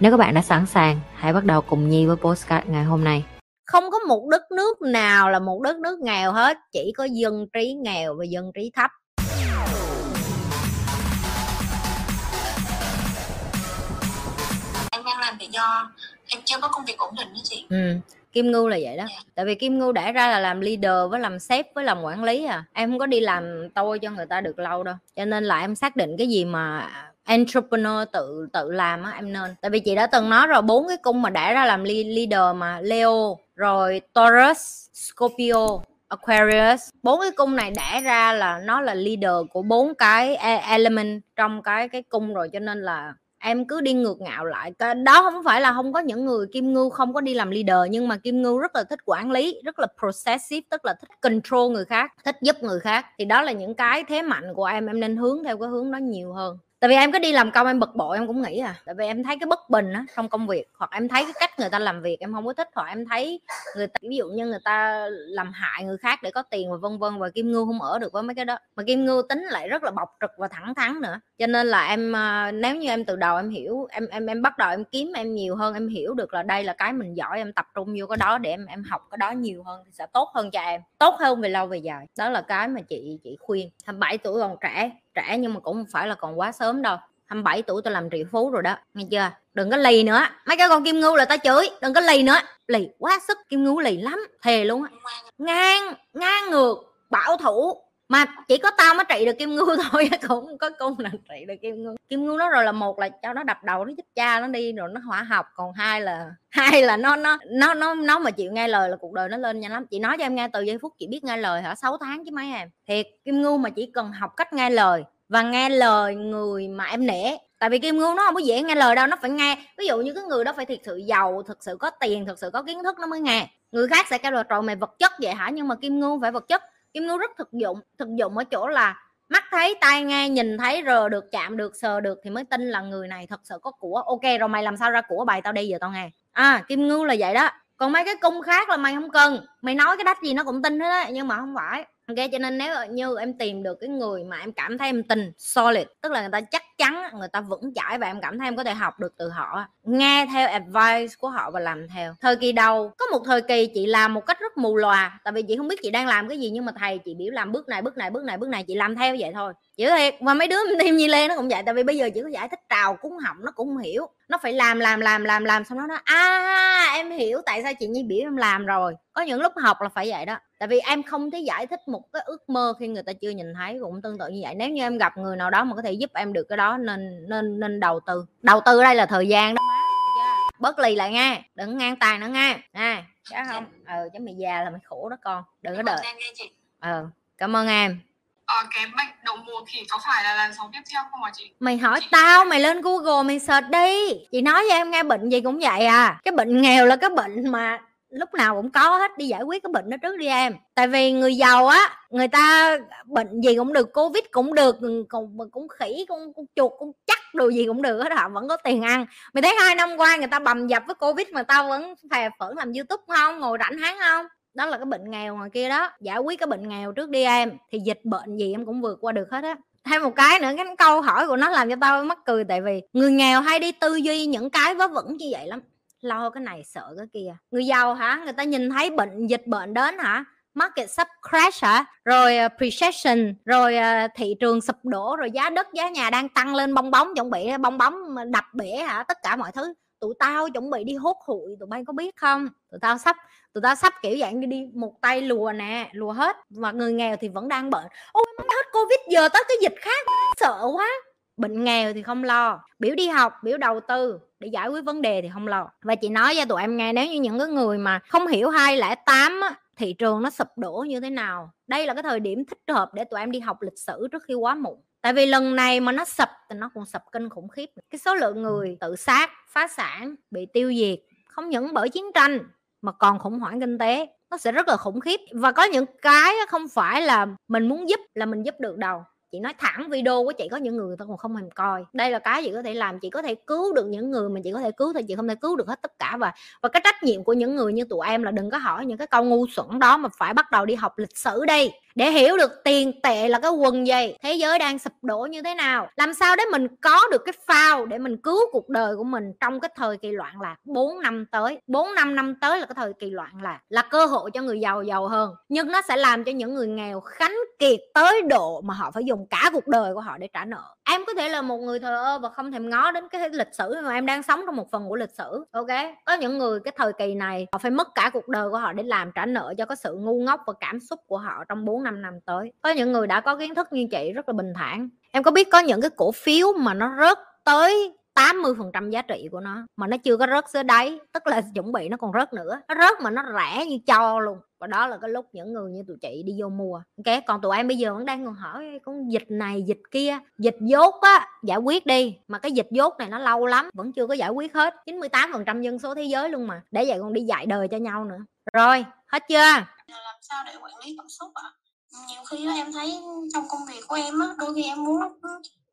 Nếu các bạn đã sẵn sàng, hãy bắt đầu cùng Nhi với postcard ngày hôm nay. không có một đất nước nào là một đất nước nghèo hết chỉ có dân trí nghèo và dân trí thấp em đang làm tự do em chưa có công việc ổn định đó chị ừ. kim ngưu là vậy đó Dạ. tại vì kim ngưu đã ra là làm leader với làm sếp với làm quản lý à em không có đi làm tôi cho người ta được lâu đâu cho nên là em xác định cái gì mà entrepreneur tự tự làm á, em nên. Tại vì chị đã từng nói rồi, bốn cái cung mà đã ra làm leader mà, leo, rồi taurus, scorpio, Aquarius. Bốn cái cung này đẻ ra là nó là leader của bốn cái e, element trong cái cái cung rồi, cho nên là em cứ đi ngược ngạo lại. Cái đó không phải là không có những người kim ngưu không có đi làm leader, nhưng mà kim ngưu rất là thích quản lý, rất là processive tức là thích control người khác, thích giúp người khác. Thì đó là những cái thế mạnh của em em nên hướng theo cái hướng đó nhiều hơn tại vì em có đi làm công em bực bội, em cũng nghĩ à. Tại vì em thấy cái bất bình á trong công việc, hoặc em thấy cái cách người ta làm việc em không có thích, hoặc em thấy người ta, ví dụ như người ta làm hại người khác để có tiền và vân vân, và kim ngưu không ở được với mấy cái đó. Mà kim ngưu tính lại rất là bộc trực và thẳng thắn nữa. Cho nên là em ờ, nếu như em từ đầu em hiểu, em em em bắt đầu em kiếm em nhiều hơn, em hiểu được là đây là cái mình giỏi, em tập trung vô cái đó để em em học cái đó nhiều hơn thì sẽ tốt hơn cho em. Tốt hơn về lâu về dài. Đó là cái mà chị chị khuyên. 27 tuổi còn trẻ trẻ nhưng mà cũng không phải là còn quá sớm đâu. 27 tuổi tôi làm triệu phú rồi đó, nghe chưa? Đừng có lì nữa. Mấy cái con kim ngưu là ta chửi, đừng có lì nữa. Lì quá sức, kim ngưu lì lắm, thề luôn á. Ngang ngang ngược, bảo thủ mà chỉ có tao mới trị được kim ngưu thôi, cũng không có cung nào trị được kim ngưu. Kim ngưu nó rồi là một là cho nó đập đầu, nó giúp cha nó đi, rồi nó hỏa học, còn hai là hai là nó nó nó nó nó mà chịu nghe lời là cuộc đời nó lên nhanh lắm. Chị nói cho em nghe từ giây phút chị biết nghe lời hả? 6 tháng chứ mấy em. Thiệt, kim ngưu mà chỉ cần học cách nghe lời và nghe lời người mà em nể. Tại vì kim ngưu nó không có dễ nghe lời đâu, nó phải nghe. Ví dụ như cái người đó phải thiệt sự giàu, thực sự có tiền, thực sự có kiến thức nó mới nghe. Người khác sẽ kêu là trời, mày vật chất vậy hả? Nhưng mà kim ngưu phải vật chất kim ngưu rất thực dụng thực dụng ở chỗ là mắt thấy, tai nghe, nhìn thấy, rờ được, chạm được, sờ được thì mới tin là người này thật sự có của. Ok, rồi mày làm sao ra của bài tao đây giờ tao nghe. À kim ngưu là vậy đó. Còn mấy cái cung khác là mày không cần. Mày nói cái đách gì nó cũng tin hết á, nhưng mà không phải. Ok, cho nên nếu như em tìm được cái người mà em cảm thấy em tin solid, tức là người ta chắc chắn người ta vững chãi và em cảm thấy em có thể học được từ họ nghe theo advice của họ và làm theo. Thời kỳ đầu, có một thời kỳ chị làm một cách rất mù lòa tại vì chị không biết chị đang làm cái gì, nhưng mà thầy chị biểu làm bước này bước này bước này bước này, chị làm theo vậy thôi. Chỉ thiệt, và mấy đứa thêm nhi lê nó cũng vậy, tại vì bây giờ chỉ có giải thích trào cúng họng, nó cũng không hiểu. Nó phải làm làm làm làm làm, xong nó nói à em hiểu tại sao chị nhi biểu em làm rồi. Có những lúc học là phải vậy đó. Tại vì em không thể giải thích một cái ước mơ khi người ta chưa nhìn thấy, cũng tương tự như vậy. Nếu như em gặp người nào đó mà có thể giúp em được cái đó, nên nên nên đầu tư. Đầu tư đây là thời gian đó má bớt lì lại nghe đừng ngang tài nữa nghe nha chắc không ờ chứ mày già là mày khổ đó con đừng có đợi. chị. Ờ cảm ơn em. Ờ, cái bệnh đậu mùa khỉ có phải là làn sóng tiếp theo không hả chị? mày hỏi tao mày lên google mày search đi. Chị nói cho em nghe bệnh gì cũng vậy à. Cái bệnh nghèo là cái bệnh mà lúc nào cũng có hết đi giải quyết cái bệnh đó trước đi em. Tại vì người giàu á người ta bệnh gì cũng được covid cũng được cũng cũng khỉ cũng, cũng chuột cũng chắc đồ gì cũng được hết, họ vẫn có tiền ăn. Mày thấy hai năm qua người ta bầm dập với covid mà tao vẫn phè phởn làm youtube không? Ngồi rảnh háng không? Đó là cái bệnh nghèo ngoài kia đó. Giải quyết cái bệnh nghèo trước đi em. Thì dịch bệnh gì em cũng vượt qua được hết á. Thêm một cái nữa, cái câu hỏi của nó làm cho tao mắc cười tại vì người nghèo hay đi tư duy những cái vớ vẩn như vậy lắm. Lo cái này sợ cái kia. Người giàu hả? Người ta nhìn thấy bệnh, dịch bệnh đến hả? Market sub crash hả? Rồi ờ, uh, recession rồi uh, thị trường sụp đổ rồi giá đất giá nhà đang tăng lên bong bóng chuẩn bị ờ, bong bóng đập bể hả? Tất cả mọi thứ. Tụi tao chuẩn bị đi hốt hụi tụi bay có biết không? Tụi tao sắp tụi tao sắp kiểu dạng như đi một tay lùa nè lùa hết. Mà người nghèo thì vẫn đang bệnh. Ôi hết covid giờ tới cái dịch khác sợ quá. Bệnh nghèo thì không lo. Biểu đi học biểu đầu tư để giải quyết vấn đề thì không lo. Và chị nói cho tụi em nghe nếu như những cái người mà không hiểu hai lẻ tám thị trường nó sụp đổ như thế nào. Đây là cái thời điểm thích hợp để tụi em đi học lịch sử trước khi quá muộn. Tại vì lần này mà nó sập thì nó còn sập kinh khủng khiếp. Cái số lượng người tự sát phá sản bị tiêu diệt không những bởi chiến tranh mà còn khủng hoảng kinh tế nó sẽ rất là khủng khiếp. Và có những cái không phải là mình muốn giúp là mình giúp được đâu chị nói thẳng video của chị có những người ta còn không thèm coi. Đây là cái chị có thể làm, chị có thể cứu được những người mà chị có thể cứu thôi, chị không thể cứu được hết tất cả. Và và cái trách nhiệm của những người như tụi em là đừng có hỏi những cái câu ngu xuẩn đó mà phải bắt đầu đi học lịch sử đi để hiểu được tiền tệ là cái quần gì, thế giới đang sụp đổ như thế nào? Làm sao để mình có được cái phao để mình cứu cuộc đời của mình trong cái thời kỳ loạn lạc? 4 năm tới 4 năm năm tới là cái thời kỳ loạn lạc, là cơ hội cho người giàu giàu hơn. Nhưng nó sẽ làm cho những người nghèo khánh kiệt tới độ mà họ phải dùng cả cuộc đời của họ để trả nợ. Em có thể là một người thờ ơ và không thèm ngó đến cái lịch sử mà em đang sống trong một phần của lịch sử, ok? Có những người cái thời kỳ này họ phải mất cả cuộc đời của họ để làm trả nợ cho cái sự ngu ngốc và cảm xúc của họ trong 4 năm năm tới. Có những người đã có kiến thức như chị rất là bình thản. Em có biết có những cái cổ phiếu mà nó rớt tới 80% giá trị của nó, mà nó chưa có rớt dưới đáy, tức là chuẩn bị nó còn rớt nữa. Nó rớt mà nó rẻ như cho luôn. Và đó là cái lúc những người như tụi chị đi vô mua. Ok, còn tụi em bây giờ vẫn đang còn hỏi, con dịch này, dịch kia, dịch dốt á, giải quyết đi. Mà cái dịch dốt này nó lâu lắm, vẫn chưa có giải quyết hết. 98% dân số thế giới luôn mà. Để vậy còn đi dạy đời cho nhau nữa. Rồi, hết chưa? Làm sao để quản lý cảm xúc ạ? Nhiều khi em thấy trong công việc của em á đôi khi em muốn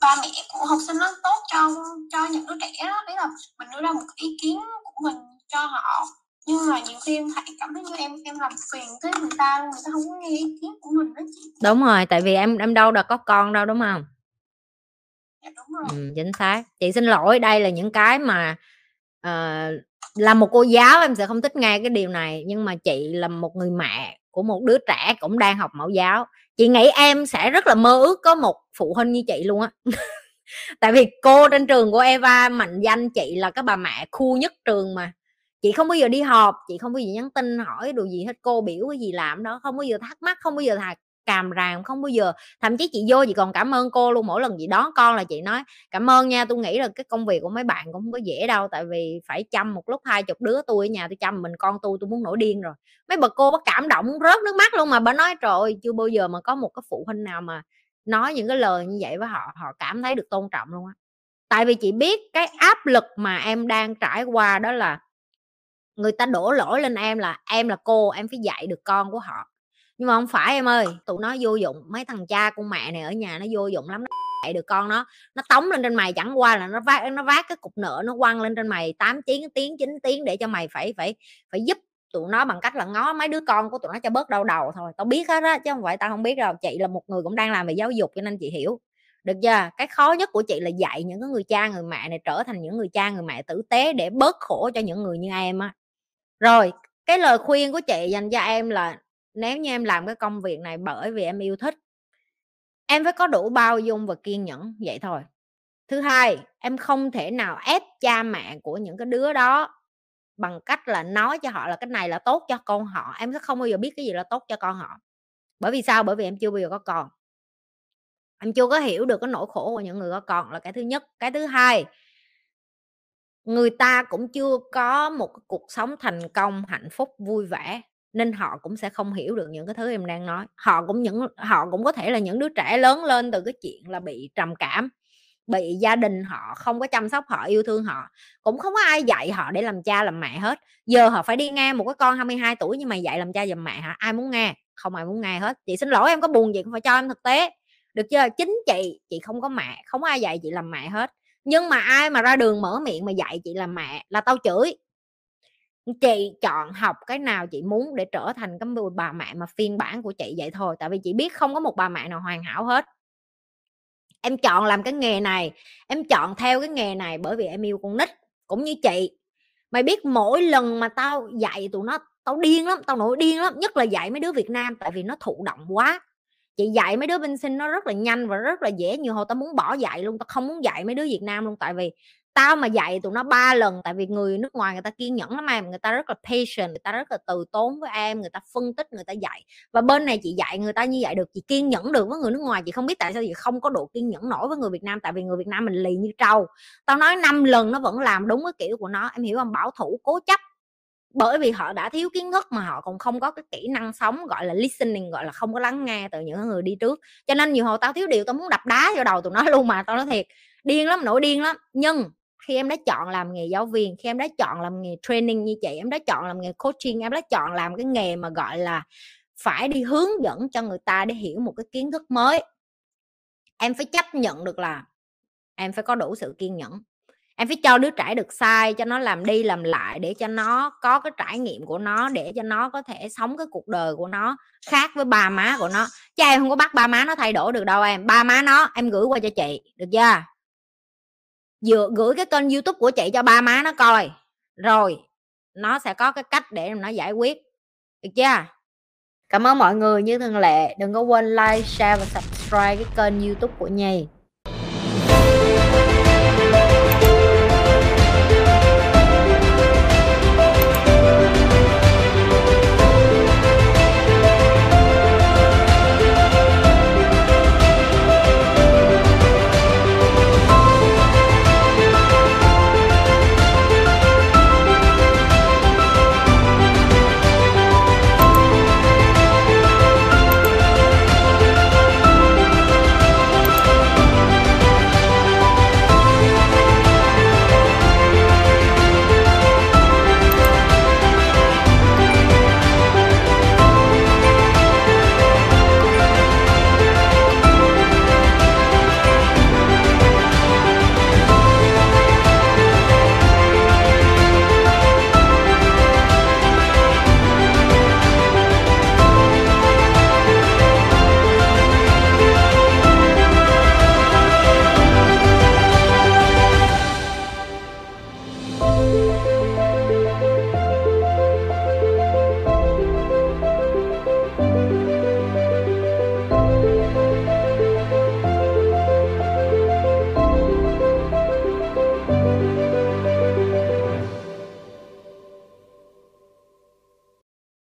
ba mẹ của học sinh nó tốt cho cho những đứa trẻ đó. Đấy là mình đưa ra một ý kiến của mình cho họ. Nhưng mà nhiều khi em thấy cảm thấy như em em làm phiền tới người ta người ta không có nghe ý kiến của mình đó chị. Đúng rồi tại vì em em đâu đã có con đâu đúng không? Dạ đúng rồi. Ừ, chính xác. Chị xin lỗi đây là những cái mà uh, là một cô giáo em sẽ không thích nghe cái điều này. Nhưng mà chị là một người mẹ của một đứa trẻ cũng đang học mẫu giáo. Chị nghĩ em sẽ rất là mơ ước có một phụ huynh như chị luôn á. Tại vì cô trên trường của Eva mạnh danh chị là cái bà mẹ khu nhất trường mà. Chị không bao giờ đi họp, chị không bao giờ nhắn tin, hỏi đồ gì hết, cô biểu cái gì làm đó, không bao giờ thắc mắc, không bao giờ thà càm ràm không bao giờ. Thậm chí chị vô chị còn cảm ơn cô luôn, mỗi lần chị đón con là chị nói, cảm ơn nha tôi nghĩ là cái công việc của mấy bạn cũng không có dễ đâu, tại vì phải chăm một lúc hai chục đứa tôi ở nhà tôi chăm mình con tôi tôi muốn nổi điên rồi. Mấy bà cô bắt cảm động rớt nước mắt luôn mà, bà nói, trời ơi, chưa bao giờ mà có một cái phụ huynh nào mà nói những cái lời như vậy với họ họ cảm thấy được tôn trọng luôn á. Tại vì chị biết cái áp lực mà em đang trải qua đó là người ta đổ lỗi lên em là em là cô, em phải dạy được con của họ nhưng mà không phải em ơi, tụi nó vô dụng, mấy thằng cha con mẹ này ở nhà nó vô dụng lắm, nó dạy được con nó nó tống lên trên mày chẳng qua là nó vác nó vác cái cục nợ nó quăng lên trên mày 8 tiếng tiếng 9 tiếng để cho mày phải phải phải giúp tụi nó bằng cách là ngó mấy đứa con của tụi nó cho bớt đau đầu thôi. Tao biết hết á, chứ không phải tao không biết đâu, chị là một người cũng đang làm về giáo dục cho nên chị hiểu. Được chưa? Cái khó nhất của chị là dạy những cái người cha, người mẹ này trở thành những người cha, người mẹ tử tế để bớt khổ cho những người như em á. Rồi, cái lời khuyên của chị dành cho em là nếu như em làm cái công việc này bởi vì em yêu thích, em phải có đủ bao dung và kiên nhẫn, vậy thôi. Thứ hai, em không thể nào ép cha mẹ của những cái đứa đó bằng cách là nói cho họ là cái này là tốt cho con họ, em sẽ không bao giờ biết cái gì là tốt cho con họ. Bởi vì sao? Bởi vì em chưa bao giờ có con. Em chưa có hiểu được cái nỗi khổ của những người có con là cái thứ nhất. Cái thứ hai, người ta cũng chưa có một cuộc sống thành công, hạnh phúc, vui vẻ nên họ cũng sẽ không hiểu được những cái thứ em đang nói. Họ cũng những, họ cũng có thể là những đứa trẻ lớn lên từ cái chuyện là bị trầm cảm, bị gia đình họ không có chăm sóc, họ yêu thương họ, cũng không có ai dạy họ để làm cha làm mẹ hết. Giờ họ phải đi nghe một cái con 22 tuổi nhưng mà dạy làm cha làm mẹ hả? Ai muốn nghe? Không ai muốn nghe hết. Chị xin lỗi, em có buồn gì cũng phải cho em thực tế. Được chưa? Chính chị chị không có mẹ, không ai dạy chị làm mẹ hết. Nhưng mà ai mà ra đường mở miệng mà dạy chị làm mẹ là tao chửi chị chọn học cái nào chị muốn để trở thành cái người bà mẹ mà phiên bản của chị vậy thôi, tại vì chị biết không có một bà mẹ nào hoàn hảo hết. Em chọn làm cái nghề này, em chọn theo cái nghề này bởi vì em yêu con nít cũng như chị. Mày biết mỗi lần mà tao dạy tụi nó, tao điên lắm, tao nổi điên lắm, nhất là dạy mấy đứa việt nam tại vì nó thụ động quá. Chị dạy mấy đứa bên sinh nó rất là nhanh và rất là dễ nhiều hồi tao muốn bỏ dạy luôn, tao không muốn dạy mấy đứa việt nam luôn, tại vì tao mà dạy tụi nó ba lần, tại vì người nước ngoài người ta kiên nhẫn lắm em, người ta rất là patient, người ta rất là từ tốn với em, người ta phân tích, người ta dạy. Và bên này chị dạy người ta như vậy được, chị kiên nhẫn được với người nước ngoài, chị không biết tại sao chị không có độ kiên nhẫn nổi với người Việt Nam, tại vì người Việt Nam mình lì như trâu. Tao nói năm lần nó vẫn làm đúng cái kiểu của nó, em hiểu không? Bảo thủ, cố chấp. Bởi vì họ đã thiếu kiến thức mà họ còn không có cái kỹ năng sống, gọi là listening, gọi là không có lắng nghe từ những người đi trước. Cho nên nhiều hồi tao thiếu điều, tao muốn đập đá vô đầu tụi nó luôn mà, tao nói thiệt. Điên lắm, nổi điên lắm. Nhưng khi em đã chọn làm nghề giáo viên, khi em đã chọn làm nghề training như chị, em đã chọn làm nghề coaching, em đã chọn làm cái nghề mà, gọi là, phải đi hướng dẫn cho người ta để hiểu một cái kiến thức mới, em phải chấp nhận được là em phải có đủ sự kiên nhẫn. Em phải cho đứa trẻ được sai, cho nó làm đi làm lại để cho nó có cái trải nghiệm của nó, để cho nó có thể sống cái cuộc đời của nó khác với ba má của nó. Chứ em không có bắt ba má nó thay đổi được đâu em, ba má nó em gửi qua cho chị, được chưa? Vừa gửi cái kênh youtube của chị cho ba má nó coi. Rồi, nó sẽ có cái cách để nó giải quyết. Được chưa? Cảm ơn mọi người. Như thường lệ, đừng có quên like, share và subscribe cái kênh youtube của nhì.